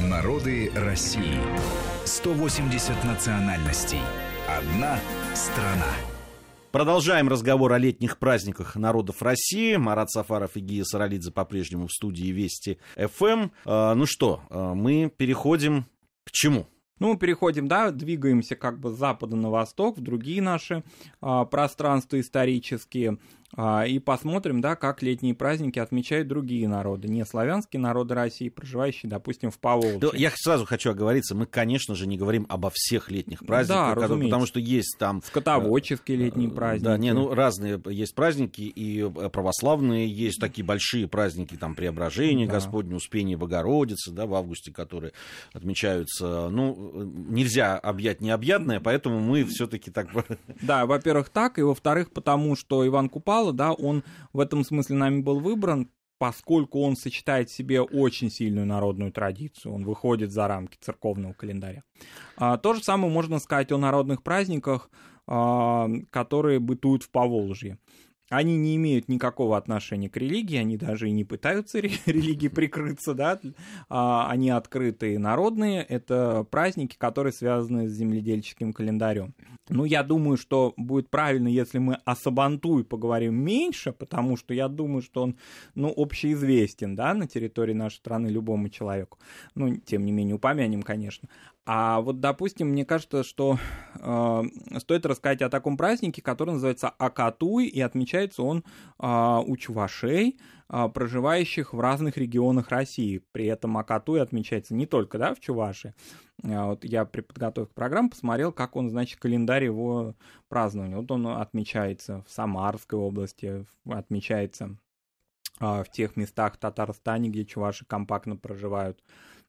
Народы России. 180 национальностей. Одна страна. Продолжаем разговор о летних праздниках народов России. Марат Сафаров и Гия Саралидзе по-прежнему в студии Вести ФМ. Э, ну что, э, мы переходим к чему? Ну, мы переходим, да, двигаемся как бы с запада на восток, в другие наши а, пространства исторические. А, и посмотрим, да, как летние праздники отмечают другие народы, не славянские народы России, проживающие, допустим, в Поволжье. Да, я сразу хочу оговориться, мы, конечно же, не говорим обо всех летних праздниках, да, которые, потому что есть там... Скотоводческие летние праздники. Да, не, ну, разные есть праздники, и э, православные есть такие большие праздники, там, Преображение, да. Господне, Успение Богородицы, да, в августе, которые отмечаются. Ну, нельзя объять необъятное, поэтому мы все-таки так... Да, во-первых, так, и во-вторых, потому что Иван Купал Купала, да, он в этом смысле нами был выбран, поскольку он сочетает в себе очень сильную народную традицию, он выходит за рамки церковного календаря. А, то же самое можно сказать о народных праздниках, а, которые бытуют в Поволжье. Они не имеют никакого отношения к религии, они даже и не пытаются религии прикрыться, да, а, они открытые народные, это праздники, которые связаны с земледельческим календарем. Ну, я думаю, что будет правильно, если мы о Сабантуе поговорим меньше, потому что я думаю, что он, ну, общеизвестен, да, на территории нашей страны любому человеку. Ну, тем не менее, упомянем, конечно. А вот, допустим, мне кажется, что э, стоит рассказать о таком празднике, который называется Акатуй, и отмечается он э, у чувашей, э, проживающих в разных регионах России. При этом Акатуй отмечается не только да, в Чувашии. Э, вот я при подготовке программы посмотрел, как он, значит, календарь его празднования. Вот он отмечается в Самарской области, отмечается э, в тех местах в Татарстане, где чуваши компактно проживают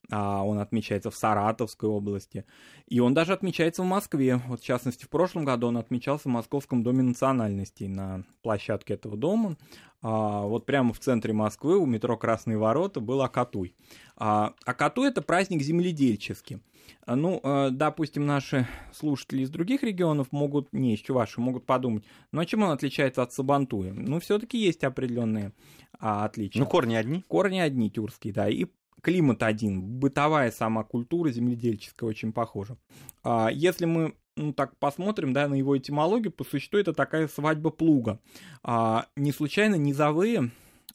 он отмечается в Саратовской области, и он даже отмечается в Москве. Вот, в частности, в прошлом году он отмечался в Московском доме национальностей на площадке этого дома. А, вот прямо в центре Москвы у метро Красные ворота был Акатуй. А, Акатуй – это праздник земледельческий. А, ну, допустим, наши слушатели из других регионов могут, не из Чуваши, могут подумать, ну а чем он отличается от Сабантуя? Ну, все-таки есть определенные а, отличия. Ну, корни одни? Корни одни тюркские, да. И климат один, бытовая сама культура земледельческая очень похожа. А если мы ну, так посмотрим, да, на его этимологию, по существу это такая свадьба плуга. А, не случайно низовые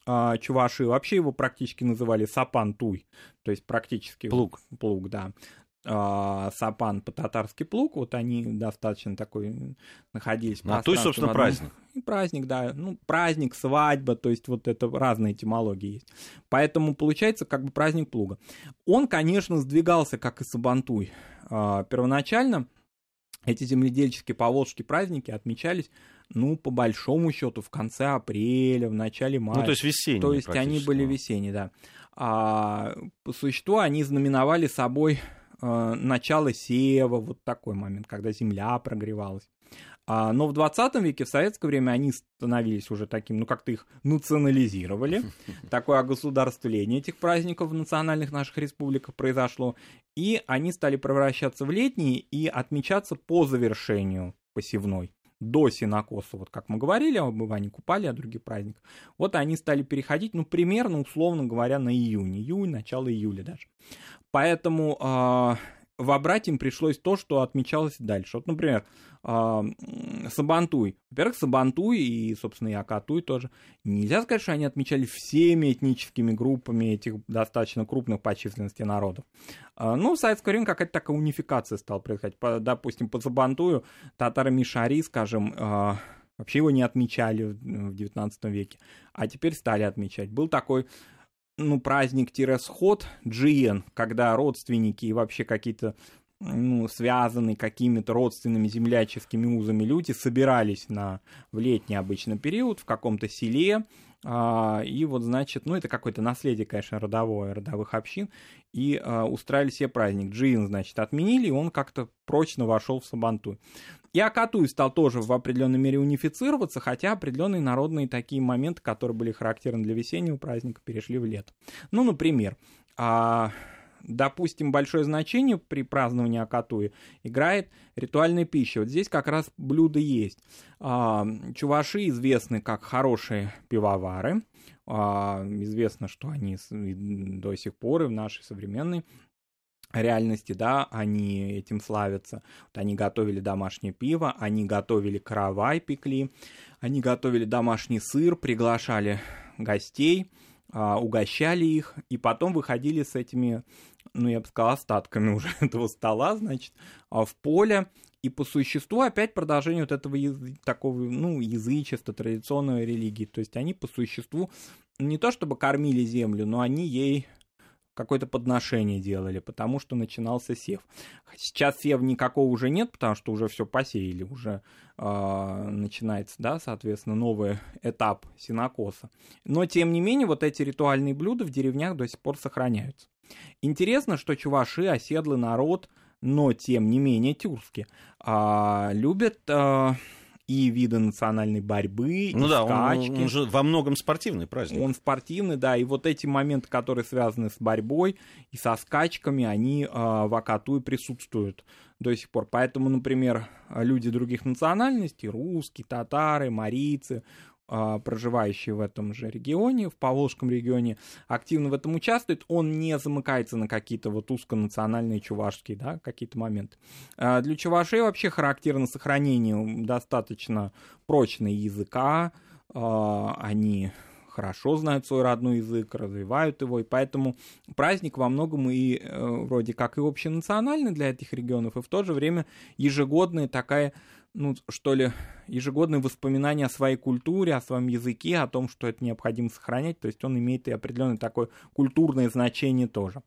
а, чуваши вообще его практически называли сапан-туй, то есть практически плуг, плуг, да. А, сапан по-татарски плуг, вот они достаточно такой находились. Ну, а то и, собственно, одном... праздник. И праздник, да, ну, праздник, свадьба, то есть вот это разные этимологии есть. Поэтому получается как бы праздник плуга. Он, конечно, сдвигался, как и Сабантуй. А, первоначально эти земледельческие поволжские праздники отмечались, ну, по большому счету, в конце апреля, в начале мая. Ну, то есть весенние. То есть они были весенние, да. А по существу они знаменовали собой э, начало сева, вот такой момент, когда земля прогревалась. А, но в 20 веке, в советское время, они становились уже таким, ну как-то их национализировали. Такое огосударствление этих праздников в национальных наших республиках произошло. И они стали превращаться в летние и отмечаться по завершению посевной до синокоса, вот как мы говорили об Иване Купале, о других праздниках, вот они стали переходить, ну, примерно, условно говоря, на июнь, июнь, начало июля даже. Поэтому э, вобрать им пришлось то, что отмечалось дальше. Вот, например, э, Сабантуй. Во-первых, Сабантуй и, собственно, и Акатуй тоже. Нельзя сказать, что они отмечали всеми этническими группами этих достаточно крупных по численности народов. Э, ну, в советское время какая-то такая унификация стала происходить. По, допустим, по Сабантую татары Мишари, скажем, э, вообще его не отмечали в XIX веке, а теперь стали отмечать. Был такой ну, праздник-сход Джиен, когда родственники и вообще какие-то ну, связанные какими-то родственными земляческими узами люди собирались на, в летний обычно период в каком-то селе, а, и вот, значит, ну, это какое-то наследие, конечно, родовое, родовых общин, и а, устраивали себе праздник. Джин, значит, отменили, и он как-то прочно вошел в Сабантуй. И Акатуй стал тоже в определенной мере унифицироваться, хотя определенные народные такие моменты, которые были характерны для весеннего праздника, перешли в лето. Ну, например, а, допустим, большое значение при праздновании Акатуи играет ритуальная пища. Вот здесь как раз блюда есть. А, чуваши известны как хорошие пивовары. А, известно, что они до сих пор и в нашей современной реальности, да, они этим славятся. Вот они готовили домашнее пиво, они готовили каравай, пекли, они готовили домашний сыр, приглашали гостей, а, угощали их, и потом выходили с этими, ну, я бы сказал, остатками уже этого стола, значит, а, в поле, и по существу опять продолжение вот этого такого, ну, язычества, традиционной религии. То есть они по существу не то чтобы кормили землю, но они ей какое-то подношение делали, потому что начинался сев. Сейчас сев никакого уже нет, потому что уже все посеяли, уже э, начинается, да, соответственно, новый этап синокоса. Но, тем не менее, вот эти ритуальные блюда в деревнях до сих пор сохраняются. Интересно, что чуваши, оседлый народ, но, тем не менее, тюркские, э, любят... Э, и виды национальной борьбы, ну и да, скачки. Он, он же во многом спортивный праздник. Он спортивный, да, и вот эти моменты, которые связаны с борьбой и со скачками, они э, в Акатуе присутствуют до сих пор. Поэтому, например, люди других национальностей, русские, татары, марийцы, проживающие в этом же регионе, в Поволжском регионе, активно в этом участвует, он не замыкается на какие-то вот узконациональные чувашские, да, какие-то моменты. Для чувашей вообще характерно сохранение достаточно прочного языка, они хорошо знают свой родной язык, развивают его, и поэтому праздник во многом и э, вроде как и общенациональный для этих регионов, и в то же время ежегодная такая ну, что ли, ежегодные воспоминания о своей культуре, о своем языке, о том, что это необходимо сохранять. То есть он имеет и определенное такое культурное значение тоже.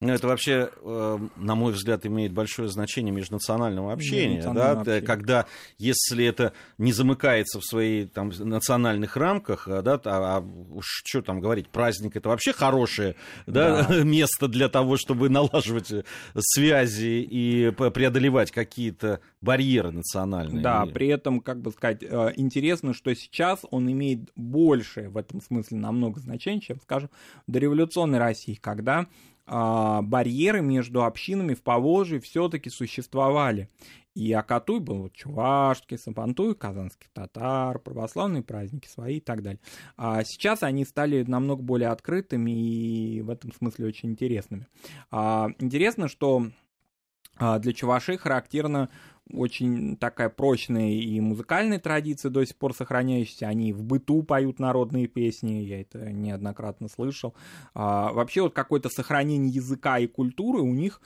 Ну, это вообще, э, на мой взгляд, имеет большое значение межнационального общения, да, общения. когда, если это не замыкается в своих там, национальных рамках, да, а, а уж что там говорить, праздник это вообще хорошее да, да. место для того, чтобы налаживать связи и преодолевать какие-то барьеры национальные. Да, при этом, как бы сказать, э, интересно, что сейчас он имеет большее в этом смысле намного значение, чем, скажем, в дореволюционной России, когда а, барьеры между общинами в Поволжье все-таки существовали. И Акатуй был вот, чувашский, Сапантуй, казанский татар, православные праздники свои и так далее. А сейчас они стали намного более открытыми и в этом смысле очень интересными. А, интересно, что а, для чувашей характерно очень такая прочная и музыкальная традиция до сих пор сохраняющаяся. Они в быту поют народные песни, я это неоднократно слышал. А, вообще вот какое-то сохранение языка и культуры у них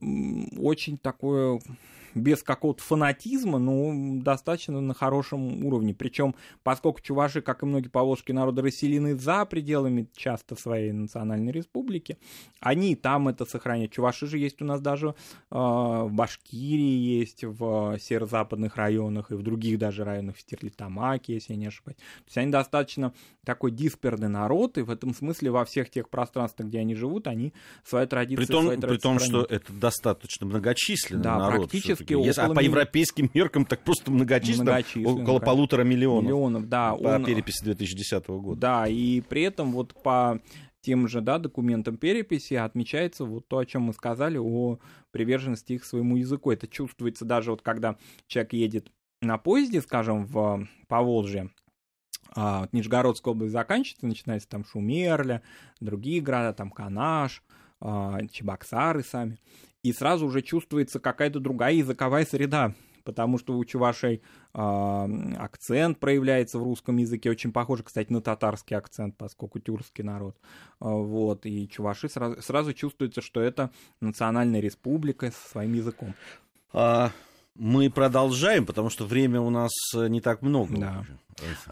очень такое без какого-то фанатизма, но достаточно на хорошем уровне. Причем, поскольку чуваши, как и многие поволжские народы, расселены за пределами часто своей национальной республики, они там это сохраняют. Чуваши же есть у нас даже э, в Башкирии, есть в северо-западных районах и в других даже районах, в Стерлитамаке, если я не ошибаюсь. То есть они достаточно такой дисперный народ, и в этом смысле во всех тех пространствах, где они живут, они свои традиции, при том, свои при том что это достаточно многочисленный да, народ. практически Если, а по европейским меркам так просто многочисленно, многочисленно около конечно. полутора миллионов. Миллионов, да. По он, переписи 2010 года. Да, и при этом вот по тем же да, документам переписи отмечается вот то, о чем мы сказали, о приверженности их своему языку. Это чувствуется даже вот когда человек едет на поезде, скажем, в Поволжье, а, вот Нижегородская область заканчивается, начинается там Шумерля, другие города, там Канаш, а, Чебоксары сами, и сразу уже чувствуется какая-то другая языковая среда, потому что у чувашей э, акцент проявляется в русском языке, очень похоже, кстати, на татарский акцент, поскольку тюркский народ. Э, вот, и чуваши сразу, сразу чувствуется, что это национальная республика со своим языком. А, мы продолжаем, потому что время у нас не так много. Да.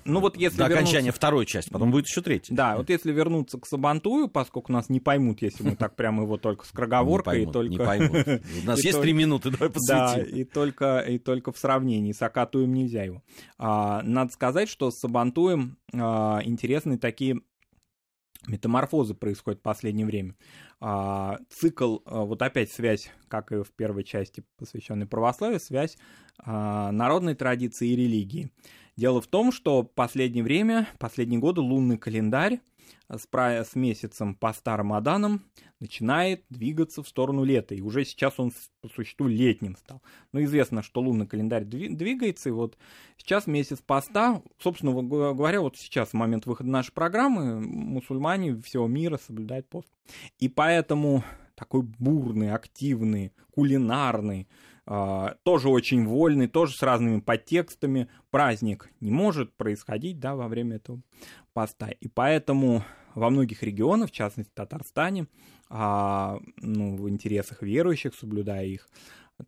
Ну вот если До окончания вернуться... второй части, потом будет еще третья. Да, вот если вернуться к Сабантую, поскольку нас не поймут, если мы так прямо его только с кроговоркой и только... Не поймут. У нас есть три минуты, давай посвятим. Да, и только, и только в сравнении. С Акатуем нельзя его. А, надо сказать, что с Сабантуем а, интересные такие метаморфозы происходят в последнее время. А, цикл, а, вот опять связь, как и в первой части, посвященной православию, связь а, народной традиции и религии. Дело в том, что последнее время, последние годы лунный календарь с, с месяцем поста Рамаданом начинает двигаться в сторону лета. И уже сейчас он по существу летним стал. Но известно, что лунный календарь двигается. И вот сейчас месяц поста, собственно говоря, вот сейчас, в момент выхода нашей программы, мусульмане всего мира соблюдают пост. И поэтому такой бурный, активный, кулинарный, тоже очень вольный, тоже с разными подтекстами. Праздник не может происходить да, во время этого поста. И поэтому во многих регионах, в частности в Татарстане, а, ну, в интересах верующих, соблюдая их,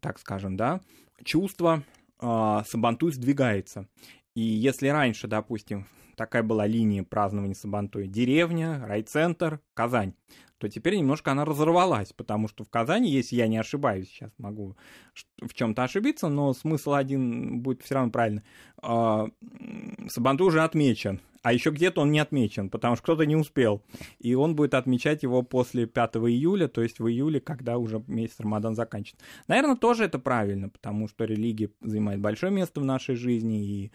так скажем, да, чувство а, Сабантуй сдвигается. И если раньше, допустим, такая была линия празднования Сабантуя, деревня, райцентр, Казань, то теперь немножко она разорвалась, потому что в Казани, если я не ошибаюсь, сейчас могу в чем-то ошибиться, но смысл один будет все равно правильно. А, Сабантуй уже отмечен, а еще где-то он не отмечен, потому что кто-то не успел. И он будет отмечать его после 5 июля, то есть в июле, когда уже месяц Рамадан заканчивается. Наверное, тоже это правильно, потому что религия занимает большое место в нашей жизни, и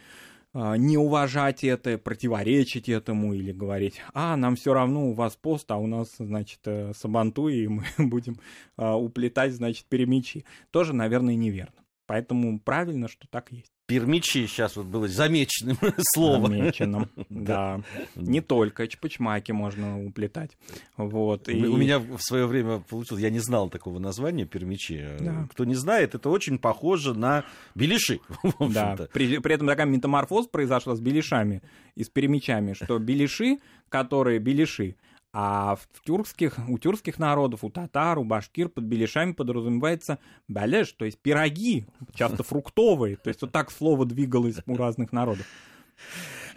не уважать это, противоречить этому или говорить, а, нам все равно у вас пост, а у нас, значит, э, сабанту, и мы будем а, уплетать, значит, перемечи. Тоже, наверное, неверно. Поэтому правильно, что так есть. Пермичи сейчас вот было замеченным словом. Замеченным, да. Не только чпачмаки можно уплетать. Вот. И... У меня в свое время получилось, я не знал такого названия пермичи. Да. Кто не знает, это очень похоже на беляши. Да, при, при этом такая метаморфоз произошла с беляшами и с перемичами, что беляши, которые беляши, а в тюркских, у тюркских народов, у татар, у башкир под беляшами подразумевается балеш, то есть пироги, часто фруктовые. То есть вот так слово двигалось у разных народов.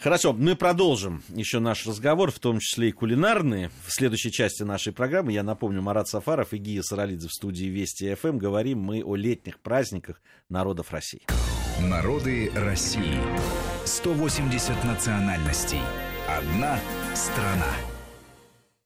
Хорошо, мы продолжим еще наш разговор, в том числе и кулинарные. В следующей части нашей программы, я напомню, Марат Сафаров и Гия Саралидзе в студии Вести ФМ. Эм. Говорим мы о летних праздниках народов России. Народы России. 180 национальностей. Одна страна.